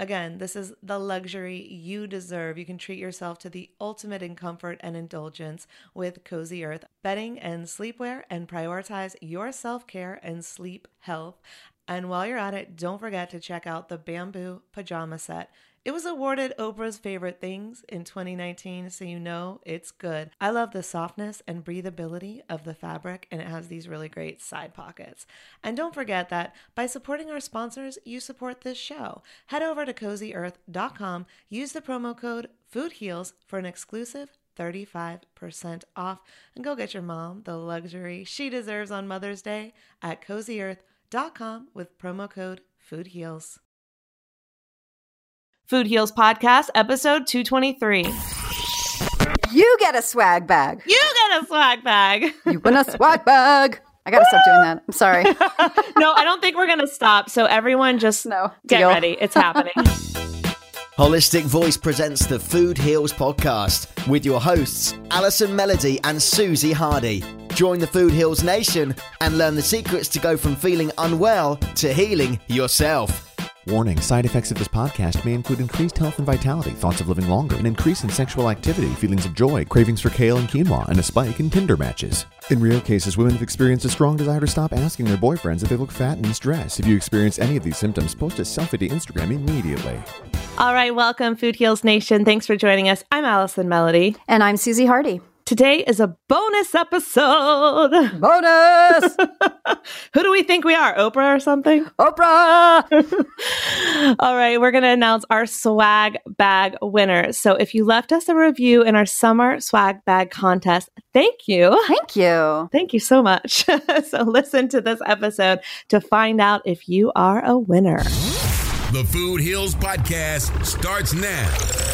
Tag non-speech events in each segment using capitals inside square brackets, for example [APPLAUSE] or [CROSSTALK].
Again, this is the luxury you deserve. You can treat yourself to the ultimate in comfort and indulgence with Cozy Earth bedding and sleepwear and prioritize your self care and sleep health. And while you're at it, don't forget to check out the bamboo pajama set. It was awarded Oprah's favorite things in 2019, so you know it's good. I love the softness and breathability of the fabric, and it has these really great side pockets. And don't forget that by supporting our sponsors, you support this show. Head over to cozyearth.com, use the promo code FOODHEALS for an exclusive 35% off, and go get your mom the luxury she deserves on Mother's Day at cozyearth.com with promo code FOODHEALS. Food Heals Podcast, episode 223. You get a swag bag. You get a swag bag. you win a swag bag. I gotta stop doing that. I'm sorry. [LAUGHS] no, I don't think we're gonna stop. So everyone just no, get deal. ready. It's happening. [LAUGHS] Holistic Voice presents the Food Heals podcast with your hosts, Alison Melody and Susie Hardy. Join the Food Heals Nation and learn the secrets to go from feeling unwell to healing yourself. Warning side effects of this podcast may include increased health and vitality, thoughts of living longer, an increase in sexual activity, feelings of joy, cravings for kale and quinoa, and a spike in Tinder matches. In rare cases, women have experienced a strong desire to stop asking their boyfriends if they look fat and in stress. If you experience any of these symptoms, post a selfie to Instagram immediately. All right, welcome, Food Heals Nation. Thanks for joining us. I'm Allison Melody. And I'm Susie Hardy. Today is a bonus episode. Bonus! [LAUGHS] Who do we think we are? Oprah or something? Oprah! [LAUGHS] All right, we're going to announce our swag bag winners. So if you left us a review in our summer swag bag contest, thank you. Thank you. Thank you so much. [LAUGHS] so listen to this episode to find out if you are a winner. The Food Heals Podcast starts now.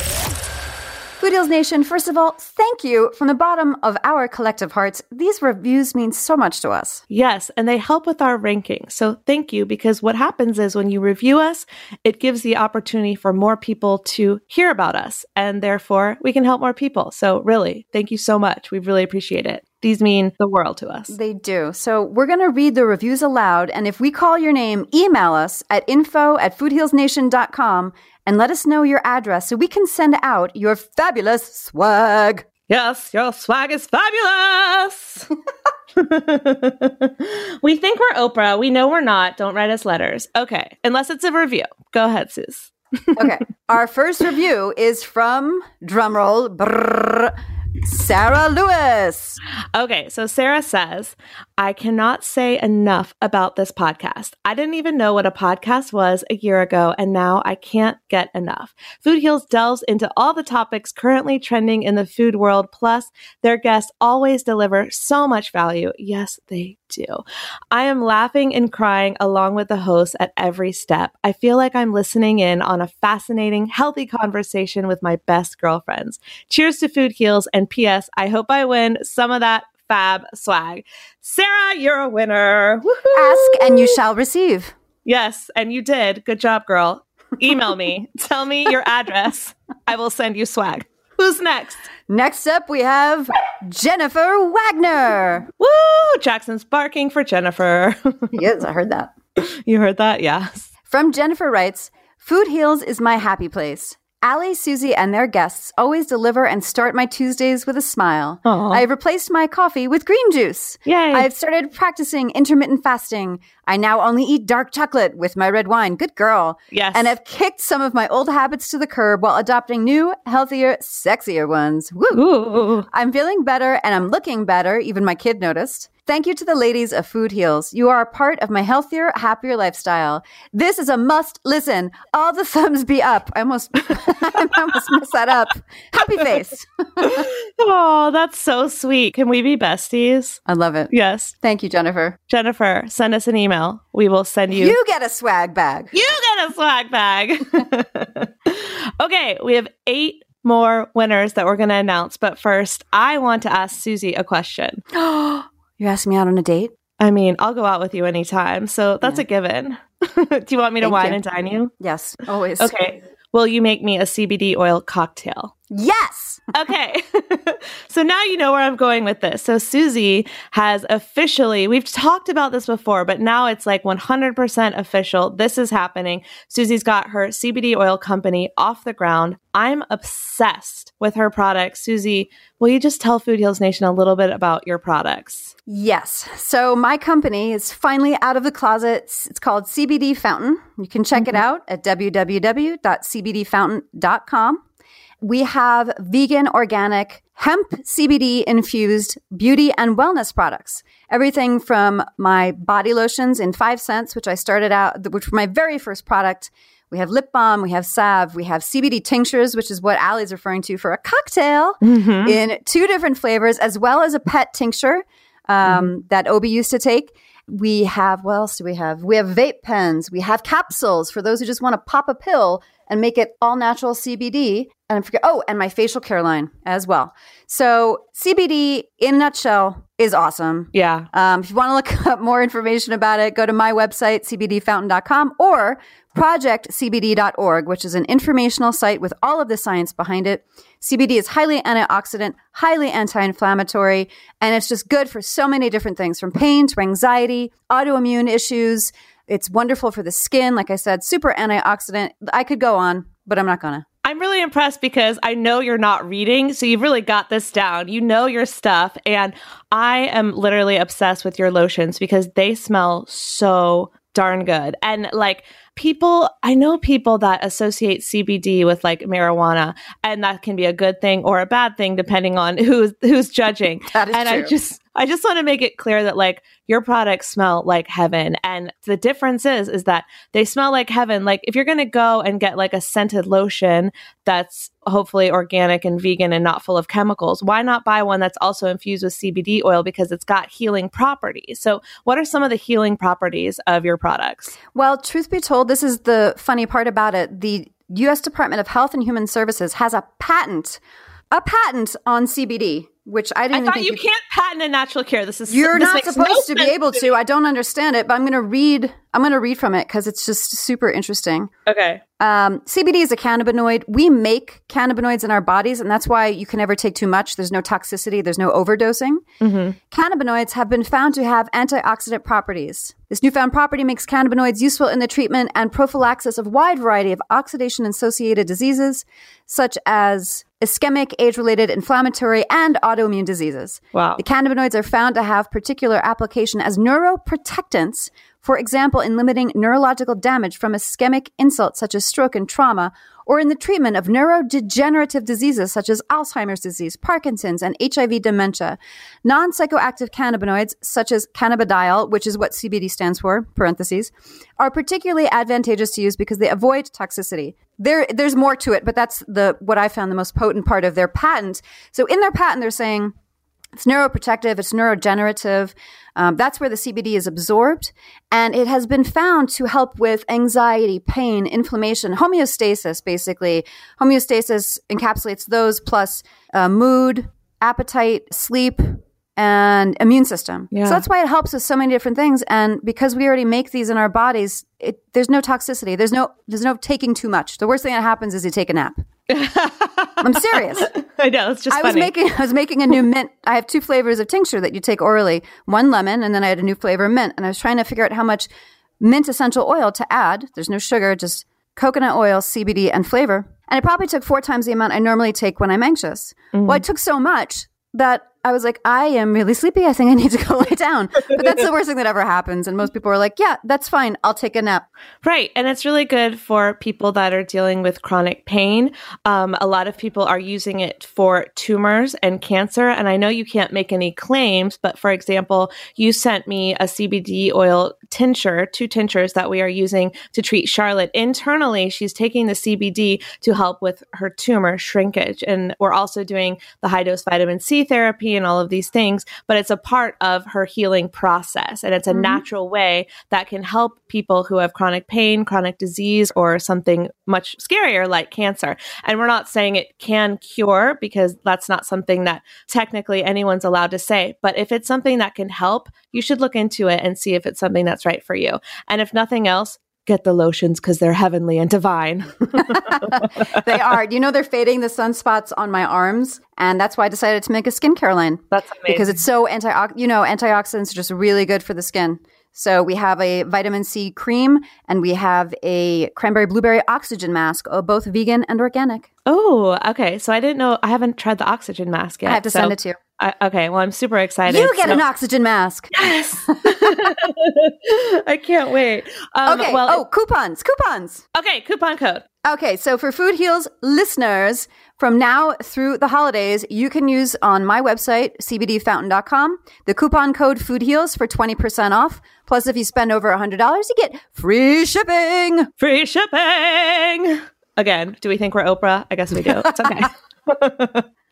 Food Heals Nation, first of all, thank you from the bottom of our collective hearts. These reviews mean so much to us. Yes, and they help with our ranking. So thank you because what happens is when you review us, it gives the opportunity for more people to hear about us and therefore we can help more people. So really, thank you so much. We really appreciate it. These mean the world to us. They do. So we're going to read the reviews aloud. And if we call your name, email us at info at foodhealsnation.com and let us know your address so we can send out your fabulous swag. Yes, your swag is fabulous. [LAUGHS] we think we're Oprah. We know we're not. Don't write us letters. Okay, unless it's a review. Go ahead, Sus. okay, our first review is from drumroll. Brrr, Sarah Lewis. Okay, so Sarah says, I cannot say enough about this podcast. I didn't even know what a podcast was a year ago, and now I can't get enough. Food Heals delves into all the topics currently trending in the food world, plus, their guests always deliver so much value. Yes, they do. I am laughing and crying along with the hosts at every step. I feel like I'm listening in on a fascinating, healthy conversation with my best girlfriends. Cheers to Food Heals, and P.S. I hope I win some of that fab swag. Sarah, you're a winner. Woo-hoo! Ask and you shall receive. Yes, and you did. Good job, girl. Email me. [LAUGHS] Tell me your address. I will send you swag. Who's next? Next up, we have Jennifer Wagner. Woo! Jackson's barking for Jennifer. yes, I heard that. [LAUGHS] You heard that? Yes. From Jennifer writes Food Heals is my happy place. Allie, Susie, and their guests always deliver and start my Tuesdays with a smile. Aw. I have replaced my coffee with green juice. Yay. I've started practicing intermittent fasting. I now only eat dark chocolate with my red wine. Good girl. Yes. And I've kicked some of my old habits to the curb while adopting new, healthier, sexier ones. Woo. Ooh. I'm feeling better and I'm looking better. Even my kid noticed. Thank you to the ladies of Food Heals. You are a part of my healthier, happier lifestyle. This is a must listen. All the [LAUGHS] thumbs be up. I almost, [LAUGHS] I almost messed that up. Happy face. [LAUGHS] Oh, that's so sweet. Can we be besties? I love it. Yes. Thank you, Jennifer. Jennifer, send us an email. We will send you. You get a swag bag. You get a swag bag. okay, we have eight more winners that we're going to announce. But first, I want to ask Susie a question. [GASPS] [GASPS] [GASPS] You're asking me out on a date? I mean, I'll go out with you anytime. So that's Yeah. a given. [LAUGHS] Do you want me to Thank wine you. and dine you? Yes, always. Okay. Will you make me a CBD oil cocktail? Yes. Okay. [LAUGHS] so now you know where I'm going with this. So Susie has officially, we've talked about this before, but now it's like 100% official. This is happening. Susie's got her CBD oil company off the ground. I'm obsessed with her products. Susie, will you just tell Food Heals Nation a little bit about your products? Yes. So my company is finally out of the closet. It's it's called CBD Fountain. You can check it mm-hmm. out at www.cbdfountain.com. We have vegan, organic, hemp CBD infused beauty and wellness products. Everything from my body lotions in five scents, which I started out, which were my very first product. We have lip balm, we have salve, we have CBD tinctures, which is what Allie's referring to for a cocktail in two different flavors, as well as a pet tincture um, that Obi used to take. We have, what else do we have? We have vape pens. We have capsules for those who just want to pop a pill and make it all natural CBD. And I forget, oh, and my facial care line as well. So CBD in a nutshell is awesome. Yeah. Um, if you want to look [LAUGHS] up more information about it, go to my website, cbdfountain.com or projectcbd.org, which is an informational site with all of the science behind it. CBD is highly antioxidant, highly anti-inflammatory, and it's just good for so many different things from pain to anxiety, autoimmune issues. It's wonderful for the skin. Like I said, super antioxidant. I could go on, but I'm not gonna. I'm really impressed because I know you're not reading, so you've really got this down. You know your stuff, and I am literally obsessed with your lotions because they smell so darn good. And like people, I know people that associate CBD with like marijuana, and that can be a good thing or a bad thing depending on [LAUGHS] who's who's judging. That is and I true. just I just want to make it clear that like your products smell like heaven. And the difference is is that they smell like heaven. Like if you're going to go and get like a scented lotion that's hopefully organic and vegan and not full of chemicals, why not buy one that's also infused with CBD oil because it's got healing properties. So, what are some of the healing properties of your products? Well, truth be told, this is the funny part about it. The U.S. Department of Health and Human Services has a patent, a patent on CBD, which I didn't I thought think you could- can't patent a natural care. This is You're this not supposed no to be able me. to. I don't understand it, but I'm going to read. I'm going to read from it because it's just super interesting. Okay. Um, CBD is a cannabinoid. We make cannabinoids in our bodies, and that's why you can never take too much. There's no toxicity, there's no overdosing. Cannabinoids have been found to have antioxidant properties. This newfound property makes cannabinoids useful in the treatment and prophylaxis of wide variety of oxidation associated diseases, such as ischemic, age related, inflammatory, and autoimmune diseases. Wow. The cannabinoids are found to have particular application as neuroprotectants, for example, in limiting neurological damage from ischemic insults such as stroke and trauma, or in the treatment of neurodegenerative diseases such as Alzheimer's disease, Parkinson's, and HIV dementia. Non psychoactive cannabinoids, such as cannabidiol, which is what CBD stands for, parentheses, are particularly advantageous to use because they avoid toxicity. There, there's more to it, but that's the what I found the most potent part of their patent. So in their patent, they're saying it's neuroprotective, it's neurogenerative. Um, that's where the CBD is absorbed. And it has been found to help with anxiety, pain, inflammation, homeostasis, basically. Homeostasis encapsulates those plus uh, mood, appetite, sleep, and immune system. Yeah. So that's why it helps with so many different things. And because we already make these in our bodies, it, there's no toxicity. There's no there's no taking too much. The worst thing that happens is you take a nap. [LAUGHS] I'm serious. I know it's just I funny. was making I was making a new [LAUGHS] mint. I have two flavors of tincture that you take orally. One lemon, and then I had a new flavor of mint. And I was trying to figure out how much mint essential oil to add. There's no sugar, just coconut oil, CBD, and flavor. And it probably took four times the amount I normally take when I'm anxious. Well, mm-hmm. I took so much that I was like, I am really sleepy. I think I need to [LAUGHS] go lay down. But that's the worst thing that ever happens. And most people are like, yeah, that's fine. I'll take a nap. Right. And it's really good for people that are dealing with chronic pain. Um, a lot of people are using it for tumors and cancer. And I know you can't make any claims, but for example, you sent me a CBD oil tincture, two tinctures that we are using to treat Charlotte. Internally, she's taking the CBD to help with her tumor shrinkage. And we're also doing the high dose vitamin C therapy and all of these things, but it's a part of her healing process. And it's a mm-hmm. natural way that can help people who have chronic pain, chronic disease, or something much scarier like cancer. And we're not saying it can cure because that's not something that technically anyone's allowed to say. But if it's something that can help, you should look into it and see if it's something that's right for you. And if nothing else, get the lotions because they're heavenly and divine. [LAUGHS] They are. You know, they're fading the sunspots on my arms. And that's why I decided to make a skincare line. That's amazing. Because it's so anti, you know, antioxidants are just really good for the skin. So we have a vitamin C cream and we have a cranberry blueberry oxygen mask, uh, both vegan and organic. Oh, okay. So I didn't know. I haven't tried the oxygen mask yet. I have to so- send it to you. I, okay. Well, I'm super excited. You get So- an oxygen mask. Yes. [LAUGHS] [LAUGHS] I can't wait. Um, Okay. Well, oh, coupons, coupons. okay. Coupon code. Okay, so for Food Heals listeners, from now through the holidays, you can use on my website, cbdfountain.com, the coupon code Food Heals for 20% off. Plus, if you spend over $100, you get free shipping. Free shipping. Again, do we think we're Oprah? I guess we do. It's okay. [LAUGHS]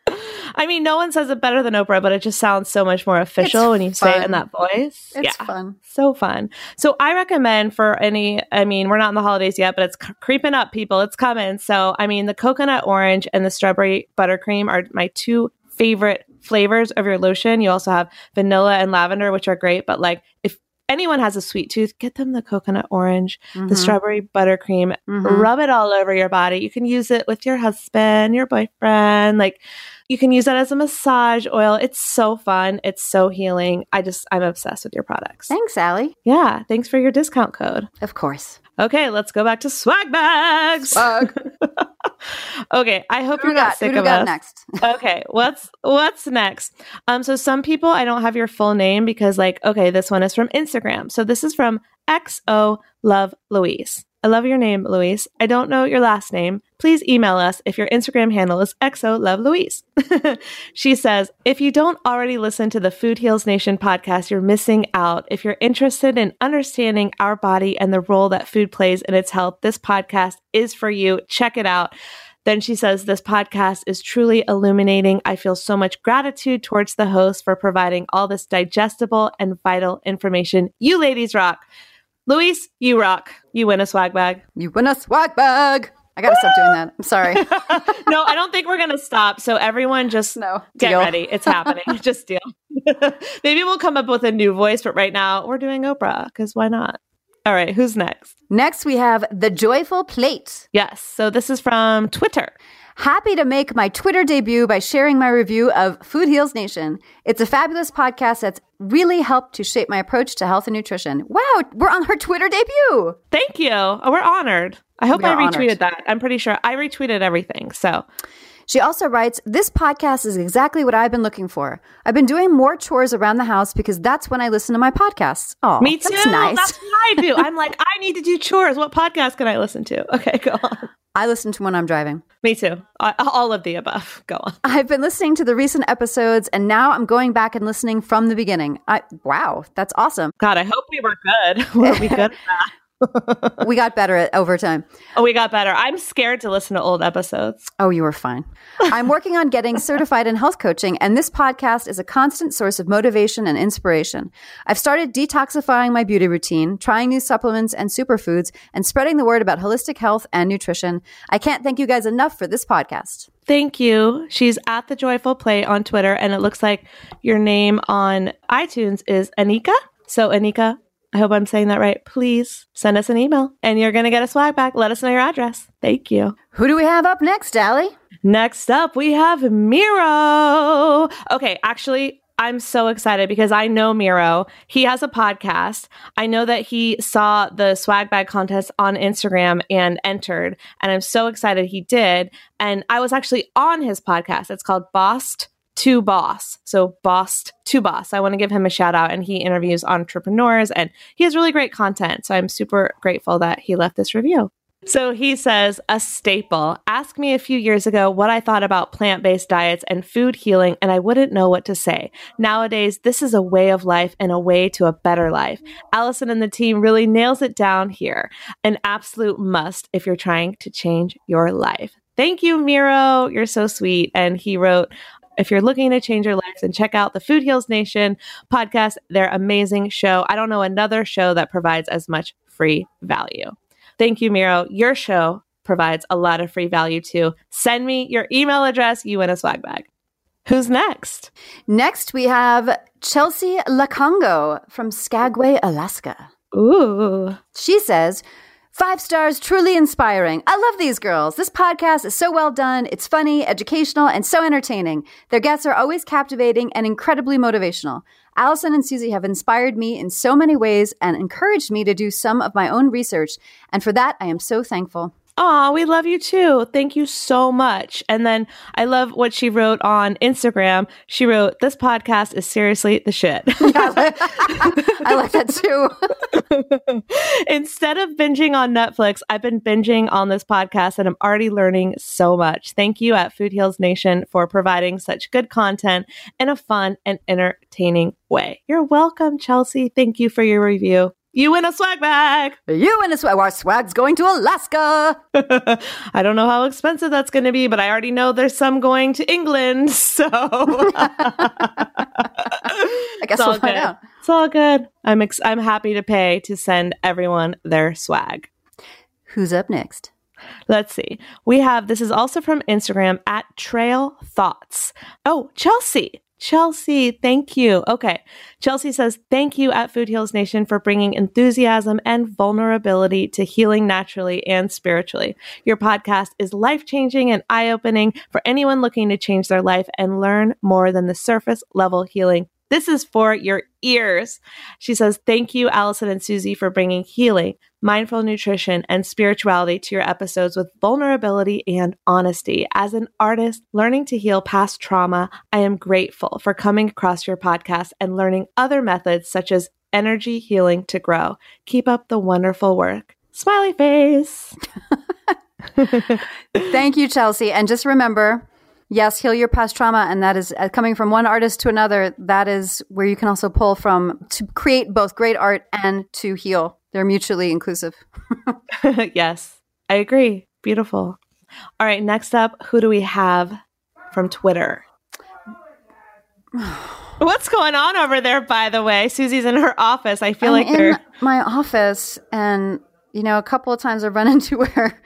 I mean, no one says it better than Oprah, but it just sounds so much more official It's when you say it in that voice. It's fun. So fun. So I recommend for any, I mean, we're not in the holidays yet, but it's c- creeping up, people. It's coming. So, I mean, the coconut orange and the strawberry buttercream are my two favorite flavors of your lotion. You also have vanilla and lavender, which are great. But like, if anyone has a sweet tooth, get them the coconut orange, the Mhm. strawberry buttercream, Mhm. rub it all over your body. You can use it with your husband, your boyfriend. Like, you can use that as a massage oil. It's so fun. It's so healing. I just, I'm obsessed with your products. Thanks, Allie. Yeah. Thanks for your discount code. Of course. Okay. Let's go back to swag bags. Swag. [LAUGHS] okay. I hope Who you're not sick Who of got us. next? [LAUGHS] okay. What's, what's next? Um, so some people, I don't have your full name because like, okay, this one is from Instagram. So this is from XO Love Louise. I love your name, Louise. I don't know your last name. Please email us if your Instagram handle is XO Love Louise. [LAUGHS] she says, if you don't already listen to the Food Heals Nation podcast, you're missing out. If you're interested in understanding our body and the role that food plays in its health, this podcast is for you. Check it out. Then she says, This podcast is truly illuminating. I feel so much gratitude towards the host for providing all this digestible and vital information. You ladies rock. Louise, you rock. You win a swag bag. You win a swag bag. I gotta stop doing that. I'm sorry. [LAUGHS] no, I don't think we're going to stop. So everyone just No. get Deal. ready. It's happening. [LAUGHS] just deal. [LAUGHS] Maybe we'll come up with a new voice, but right now we're doing Oprah because why not? All right, who's next? Next, we have the joyful plate. Yes. So this is from Twitter. Happy to make my Twitter debut by sharing my review of Food Heals Nation. It's a fabulous podcast that's really helped to shape my approach to health and nutrition. Wow, we're on her Twitter debut. Thank you. Oh, we're honored. I hope I retweeted honored. that. I'm pretty sure I retweeted everything. So She also writes, This podcast is exactly what I've been looking for. I've been doing more chores around the house because that's when I listen to my podcasts. Oh, me too. That's nice. That's what I do. I'm like, I need to do chores. What podcast can I listen to? [LAUGHS] Okay, go on. I listen to when I'm driving. Me too. I, all of the above. [LAUGHS] Go on. I've been listening to the recent episodes and now I'm going back and listening from the beginning. I, wow, that's awesome. God, I hope we were good. [LAUGHS] Were we good? [LAUGHS] We got better at overtime. Oh, we got better. I'm scared to listen to old episodes. Oh, you were fine. I'm working on getting certified in health coaching, and this podcast is a constant source of motivation and inspiration. I've started detoxifying my beauty routine, trying new supplements and superfoods, and spreading the word about holistic health and nutrition. I can't thank you guys enough for this podcast. Thank you. She's at the Joyful Plate on Twitter, and it looks like your name on iTunes is Anika. So, Anika, I hope I'm saying that right. Please send us an email, and you're going to get a swag bag. Let us know your address. Thank you. Who do we have up next, Allie? Next up, we have Miro. Okay, actually, I'm so excited because I know Miro. He has a podcast. I know that he saw the swag bag contest on Instagram and entered, and I'm so excited he did. And I was actually on his podcast. It's called Bossed to Boss. So Bossed to Boss. I want to give him a shout out, and he interviews entrepreneurs, and he has really great content. So I'm super grateful that he left this review. So he says, a staple. Ask me a few years ago what I thought about plant based diets and food healing, and I wouldn't know what to say. Nowadays, this is a way of life and a way to a better life. Allison and the team really nails it down here. An absolute must if you're trying to change your life. Thank you, Miro. You're so sweet. And he wrote, if you're looking to change your life, then check out the Food Heals Nation podcast. They're amazing show. I don't know another show that provides as much free value. Thank you, Miro. Your show provides a lot of free value too. Send me your email address. You win a swag bag. Who's next? Next, we have Chelsea Lacongo from Skagway, Alaska. Ooh. She says, Five stars, truly inspiring. I love these girls. This podcast is so well done. It's funny, educational, and so entertaining. Their guests are always captivating and incredibly motivational. Allison and Susie have inspired me in so many ways and encouraged me to do some of my own research. And for that, I am so thankful. Aw, we love you too. Thank you so much. And then I love what she wrote on Instagram. She wrote, This podcast is seriously the shit. [LAUGHS] I like that too. [LAUGHS] Instead of binging on Netflix, I've been binging on this podcast and I'm already learning so much. Thank you at Food Heals Nation for providing such good content in a fun and entertaining way. You're welcome, Chelsea. Thank you for your review. You win a swag bag. You and a swag. Our swag's going to Alaska. [LAUGHS] I don't know how expensive that's going to be, but I already know there's some going to England. [LAUGHS] So [LAUGHS] I guess It's all we'll find good. out. It's all good. I'm ex- I'm happy to pay to send everyone their swag. Who's up next? Let's see. We have this is also from Instagram at Trail Thoughts. Oh, Chelsea. Chelsea, thank you. Okay. Chelsea says, Thank you at Food Heals Nation for bringing enthusiasm and vulnerability to healing naturally and spiritually. Your podcast is life changing and eye opening for anyone looking to change their life and learn more than the surface level healing. This is for your ears. She says, Thank you, Allison and Susie, for bringing healing, mindful nutrition, and spirituality to your episodes with vulnerability and honesty. As an artist learning to heal past trauma, I am grateful for coming across your podcast and learning other methods such as energy healing to grow. Keep up the wonderful work. Smiley face. [LAUGHS] Thank you, Chelsea. And just remember, yes, heal your past trauma, and that is uh, coming from one artist to another. That is where you can also pull from to create both great art and to heal. They're mutually inclusive. [LAUGHS] [LAUGHS] yes, I agree. Beautiful. All right, next up, who do we have from Twitter? [SIGHS] What's going on over there, by the way? Susie's in her office. I feel I'm like they're. in my office, and you know, a couple of times I've run [LAUGHS] into where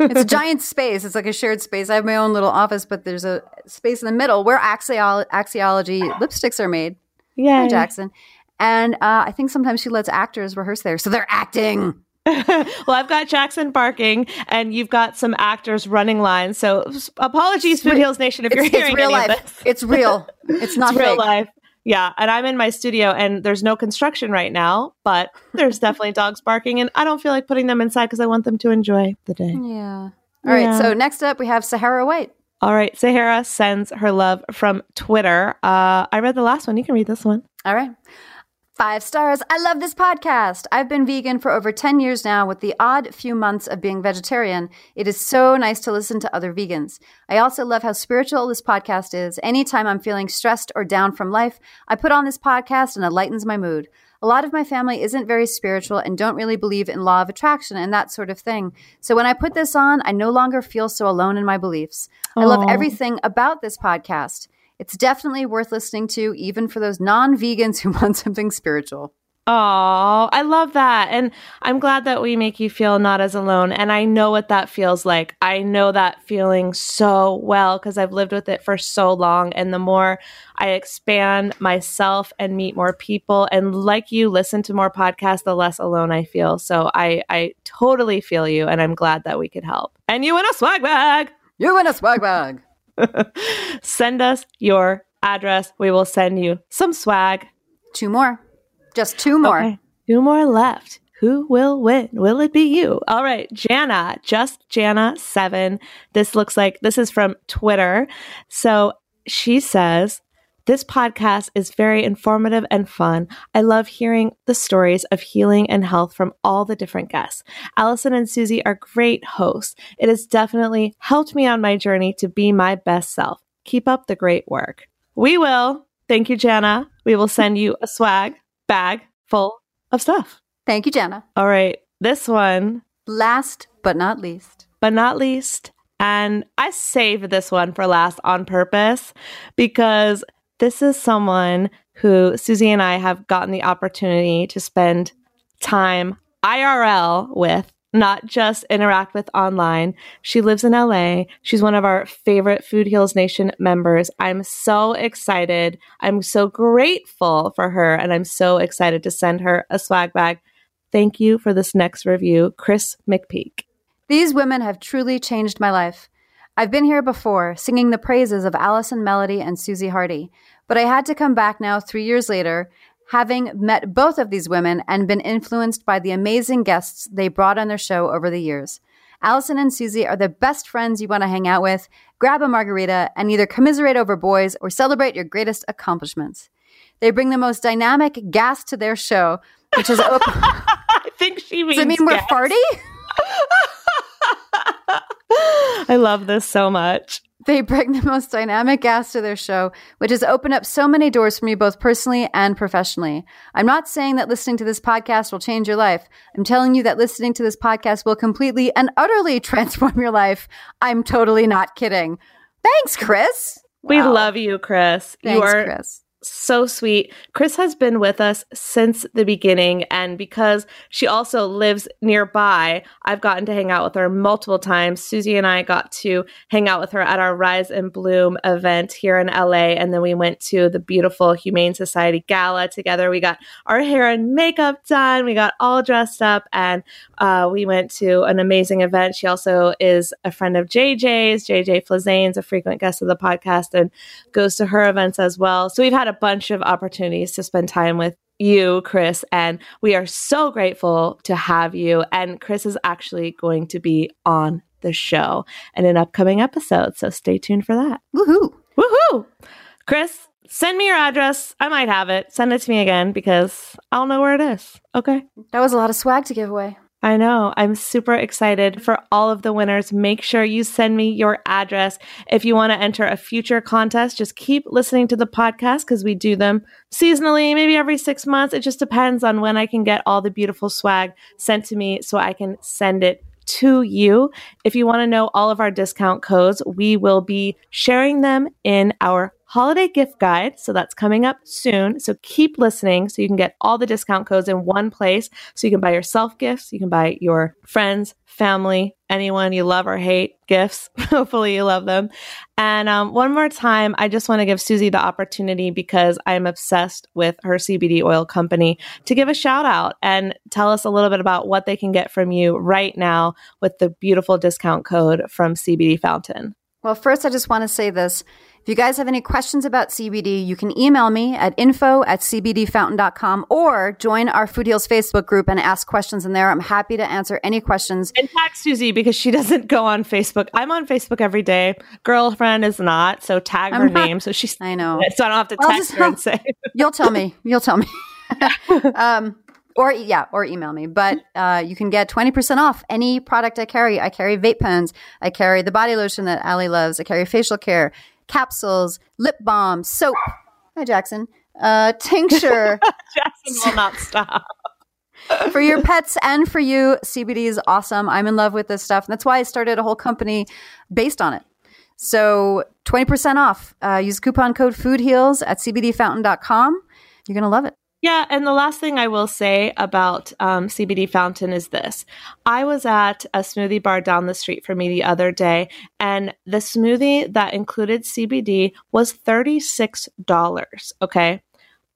it's a [LAUGHS] giant space. It's like a shared space. I have my own little office, but there's a space in the middle where axiolo- axiology lipsticks are made. Yeah. Jackson. And uh, I think sometimes she lets actors rehearse there, so they're acting. [LAUGHS] [LAUGHS] well, I've got Jackson barking, and you've got some actors running lines. So apologies, Food Heals Nation, if It's, you're it's hearing real any life. of this. It's real. It's not It's real life. Yeah, and I'm in my studio, and there's no construction right now, but [LAUGHS] there's definitely dogs barking, and I don't feel like putting them inside because I want them to enjoy the day. Yeah. All right. Yeah. So next up, we have Sahara White. All right, Sahara sends her love from Twitter. Uh, I read the last one. You can read this one. All right. Five stars. I love this podcast. I've been vegan for over 10 years now with the odd few months of being vegetarian. It is so nice to listen to other vegans. I also love how spiritual this podcast is. Anytime I'm feeling stressed or down from life, I put on this podcast and it lightens my mood. A lot of my family isn't very spiritual and don't really believe in law of attraction and that sort of thing. So when I put this on, I no longer feel so alone in my beliefs. I love everything about this podcast. It's definitely worth listening to, even for those non vegans who [LAUGHS] want something spiritual. Oh, I love that. And I'm glad that we make you feel not as alone. And I know what that feels like. I know that feeling so well because I've lived with it for so long. And the more I expand myself and meet more people and like you listen to more podcasts, the less alone I feel. So I, I totally feel you. And I'm glad that we could help. And you win a swag bag. You win a swag bag. [LAUGHS] Send us your address. We will send you some swag. Two more. Just two more. Okay. Two more left. Who will win? Will it be you? All right, Jana, just Jana seven. This looks like this is from Twitter. So she says, This podcast is very informative and fun. I love hearing the stories of healing and health from all the different guests. Allison and Susie are great hosts. It has definitely helped me on my journey to be my best self. Keep up the great work. We will. Thank you, Jana. We will send you a swag bag full of stuff. Thank you, Jana. All right. This one, Last but not least. but not least, and I saved this one for last on purpose because this is someone who Susie and I have gotten the opportunity to spend time IRL with, not just interact with online. She lives in LA. She's one of our favorite Food Heals Nation members. I'm so excited. I'm so grateful for her, and I'm so excited to send her a swag bag. Thank you for this next review, Chris McPeak. These women have truly changed my life. I've been here before, singing the praises of Allison Melody and Susie Hardy, but I had to come back now three years later, having met both of these women and been influenced by the amazing guests they brought on their show over the years. Allison and Susie are the best friends you want to hang out with, grab a margarita, and either commiserate over boys or celebrate your greatest accomplishments. They bring the most dynamic gas to their show, which is open. [LAUGHS] I think she means. Does it mean we're gas. farty? [LAUGHS] [LAUGHS] I love this so much. They bring the most dynamic guests to their show, which has opened up so many doors for me, both personally and professionally. I'm not saying that listening to this podcast will change your life. I'm telling you that listening to this podcast will completely and utterly [LAUGHS] transform your life. I'm totally not kidding. Thanks, Chris. We Wow. love you, Chris. Thanks, you are Chris. So sweet. Chris has been with us since the beginning, and because she also lives nearby, I've gotten to hang out with her multiple times. Susie and I got to hang out with her at our Rise and Bloom event here in LA, and then we went to the beautiful Humane Society gala together. We got our hair and makeup done, we got all dressed up, and uh, we went to an amazing event. She also is a friend of JJ's. JJ Flizanes's a frequent guest of the podcast and goes to her events as well. So we've had a bunch of opportunities to spend time with you, Chris, and we are so grateful to have you. And Chris is actually going to be on the show in an upcoming episode. So stay tuned for that. Woohoo. Woohoo! Chris, send me your address. I might have it. Send it to me again because I'll know where it is. Okay. That was a lot of swag to give away. I know. I'm super excited for all of the winners. Make sure you send me your address. If you want to enter a future contest, just keep listening to the podcast because we do them seasonally, maybe every six months. It just depends on when I can get all the beautiful swag sent to me so I can send it to you. If you want to know all of our discount codes, we will be sharing them in our holiday gift guide. So that's coming up soon. So keep listening so you can get all the discount codes in one place. So you can buy yourself gifts, you can buy your friends, family, anyone you love or hate gifts. [LAUGHS] Hopefully you love them. And um, one more time, I just want to give Susie the opportunity because I'm obsessed with her CBD oil company to give a shout out and tell us a little bit about what they can get from you right now with the beautiful discount code from CBD Fountain. Well, first, I just want to say this. If you guys have any questions about CBD, you can email me at info at cbdfountain.com or join our Food Heals Facebook group and ask questions in there. I'm happy to answer any questions. And tag Susie because she [LAUGHS] doesn't go on Facebook. I'm on Facebook every day. Girlfriend is not, so tag her I'm not- name so she's I know. [LAUGHS] so I don't have to text her and [LAUGHS] say. You'll tell me. You'll tell me. um, or yeah, or email me. But uh, you can get twenty percent off any product I carry. I carry vape pens. I carry the body lotion that Allie loves. I carry facial care, capsules, lip balm, soap. Hi, Jackson. Uh, [LAUGHS] tincture Jackson will not stop. [LAUGHS] for your pets and for you. CBD is awesome. I'm in love with this stuff. And that's why I started a whole company based on it. So 20% off. Uh, use coupon code FOODHEALS at cbdfountain.com. You're going to love it. Yeah, and the last thing I will say about um, CBD Fountain is this. I was at a smoothie bar down the street from me the other day, and the smoothie that included CBD was $36. Okay.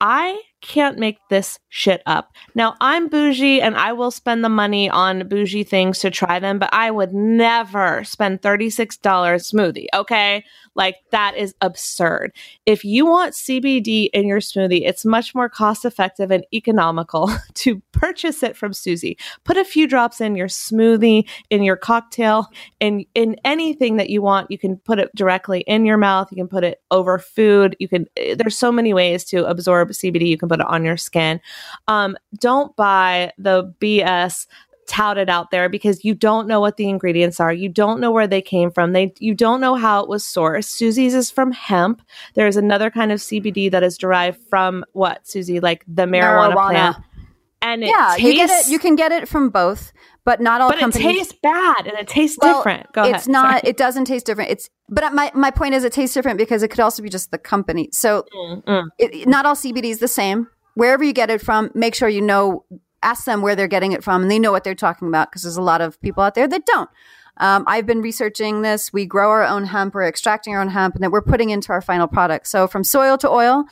I can't make this shit up. Now, I'm bougie and I will spend the money on bougie things to try them, but I would never spend $36 smoothie, okay? Like, that is absurd. If you want CBD in your smoothie, it's much more cost effective and economical [LAUGHS] to purchase it from Susie. Put a few drops in your smoothie, in your cocktail, in, in anything that you want. You can put it directly in your mouth. You can put it over food. You can, eh, there's so many ways to absorb CBD. You can put it on your skin. Um, don't buy the BS touted out there because you don't know what the ingredients are. You don't know where they came from. They you don't know how it was sourced. Susie's is from hemp. There's another kind of CBD that is derived from what, Susie? Like the marijuana, Marijuana. plant. And it yeah, tastes, you get it. You can get it from both, but not all but it companies. tastes bad and it tastes Well, different. Go ahead. It's not. Sorry. It doesn't taste different. It's. But my my point is, it tastes different because it could also be just the company. So Mm, it, not all CBD is the same. Wherever you get it from, make sure you know. Ask them where they're getting it from, and they know what they're talking about because there's a lot of people out there that don't. Um, I've been researching this. We grow our own hemp. We're extracting our own hemp, and that we're putting into our final product. So from soil to oil,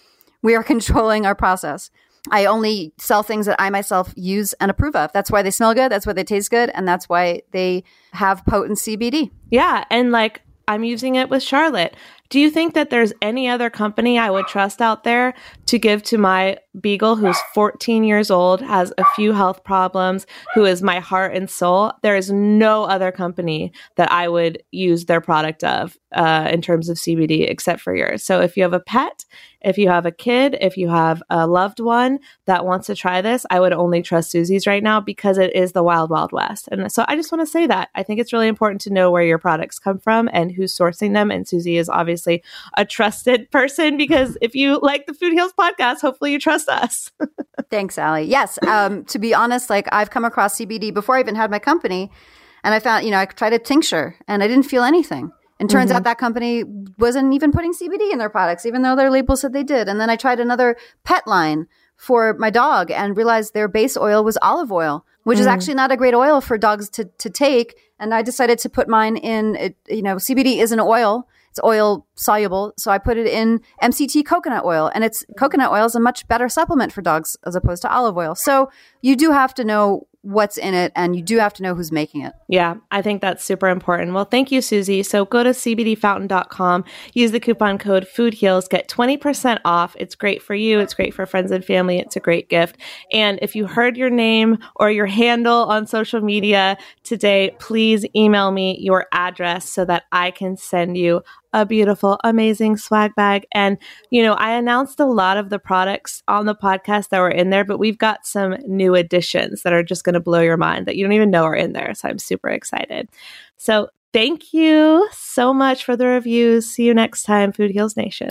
we are [LAUGHS] controlling our process. I only sell things that I myself use and approve of. That's why they smell good. That's why they taste good, and that's why they have potent CBD. Yeah, and like I'm using it with Charlotte. Do you think that there's any other company I would trust out there to give to my beagle who's 14 years old, has a few health problems, who is my heart and soul? There is no other company that I would use their product of uh, in terms of CBD except for yours. So if you have a pet, if you have a kid, if you have a loved one that wants to try this, I would only trust Suzy's right now because it is the wild, wild west. And so I just want to say that. I think it's really important to know where your products come from and who's sourcing them. And Suzy is obviously a trusted person because [LAUGHS] if you like the Food Heals podcast, hopefully you trust us. [LAUGHS] Thanks, Allie. Yes. Um, to be honest, like I've come across CBD before I even had my company. And I found, you know, I tried a tincture and I didn't feel anything. And turns mm-hmm. out that company wasn't even putting CBD in their products, even though their label said they did. And then I tried another pet line for my dog and realized their base oil was olive oil, which mm. is actually not a great oil for dogs to, to take. And I decided to put mine in, it, you know, CBD is an oil. It's oil soluble. So I put it in MCT coconut oil and it's coconut oil is a much better supplement for dogs as opposed to olive oil. So you do have to know what's in it and you do have to know who's making it. Yeah, I think that's super important. Well, thank you, Susie. So go to cbdfountain.com, use the coupon code FoodHeals, get 20% off. It's great for you, it's great for friends and family, it's a great gift. And if you heard your name or your handle on social media today, please email me your address so that I can send you a beautiful, amazing swag bag. And, you know, I announced a lot of the products on the podcast that were in there, but we've got some new additions that are just going to blow your mind that you don't even know are in there. So I'm super excited. So thank you so much for the reviews. See you next time, Food Heals Nation.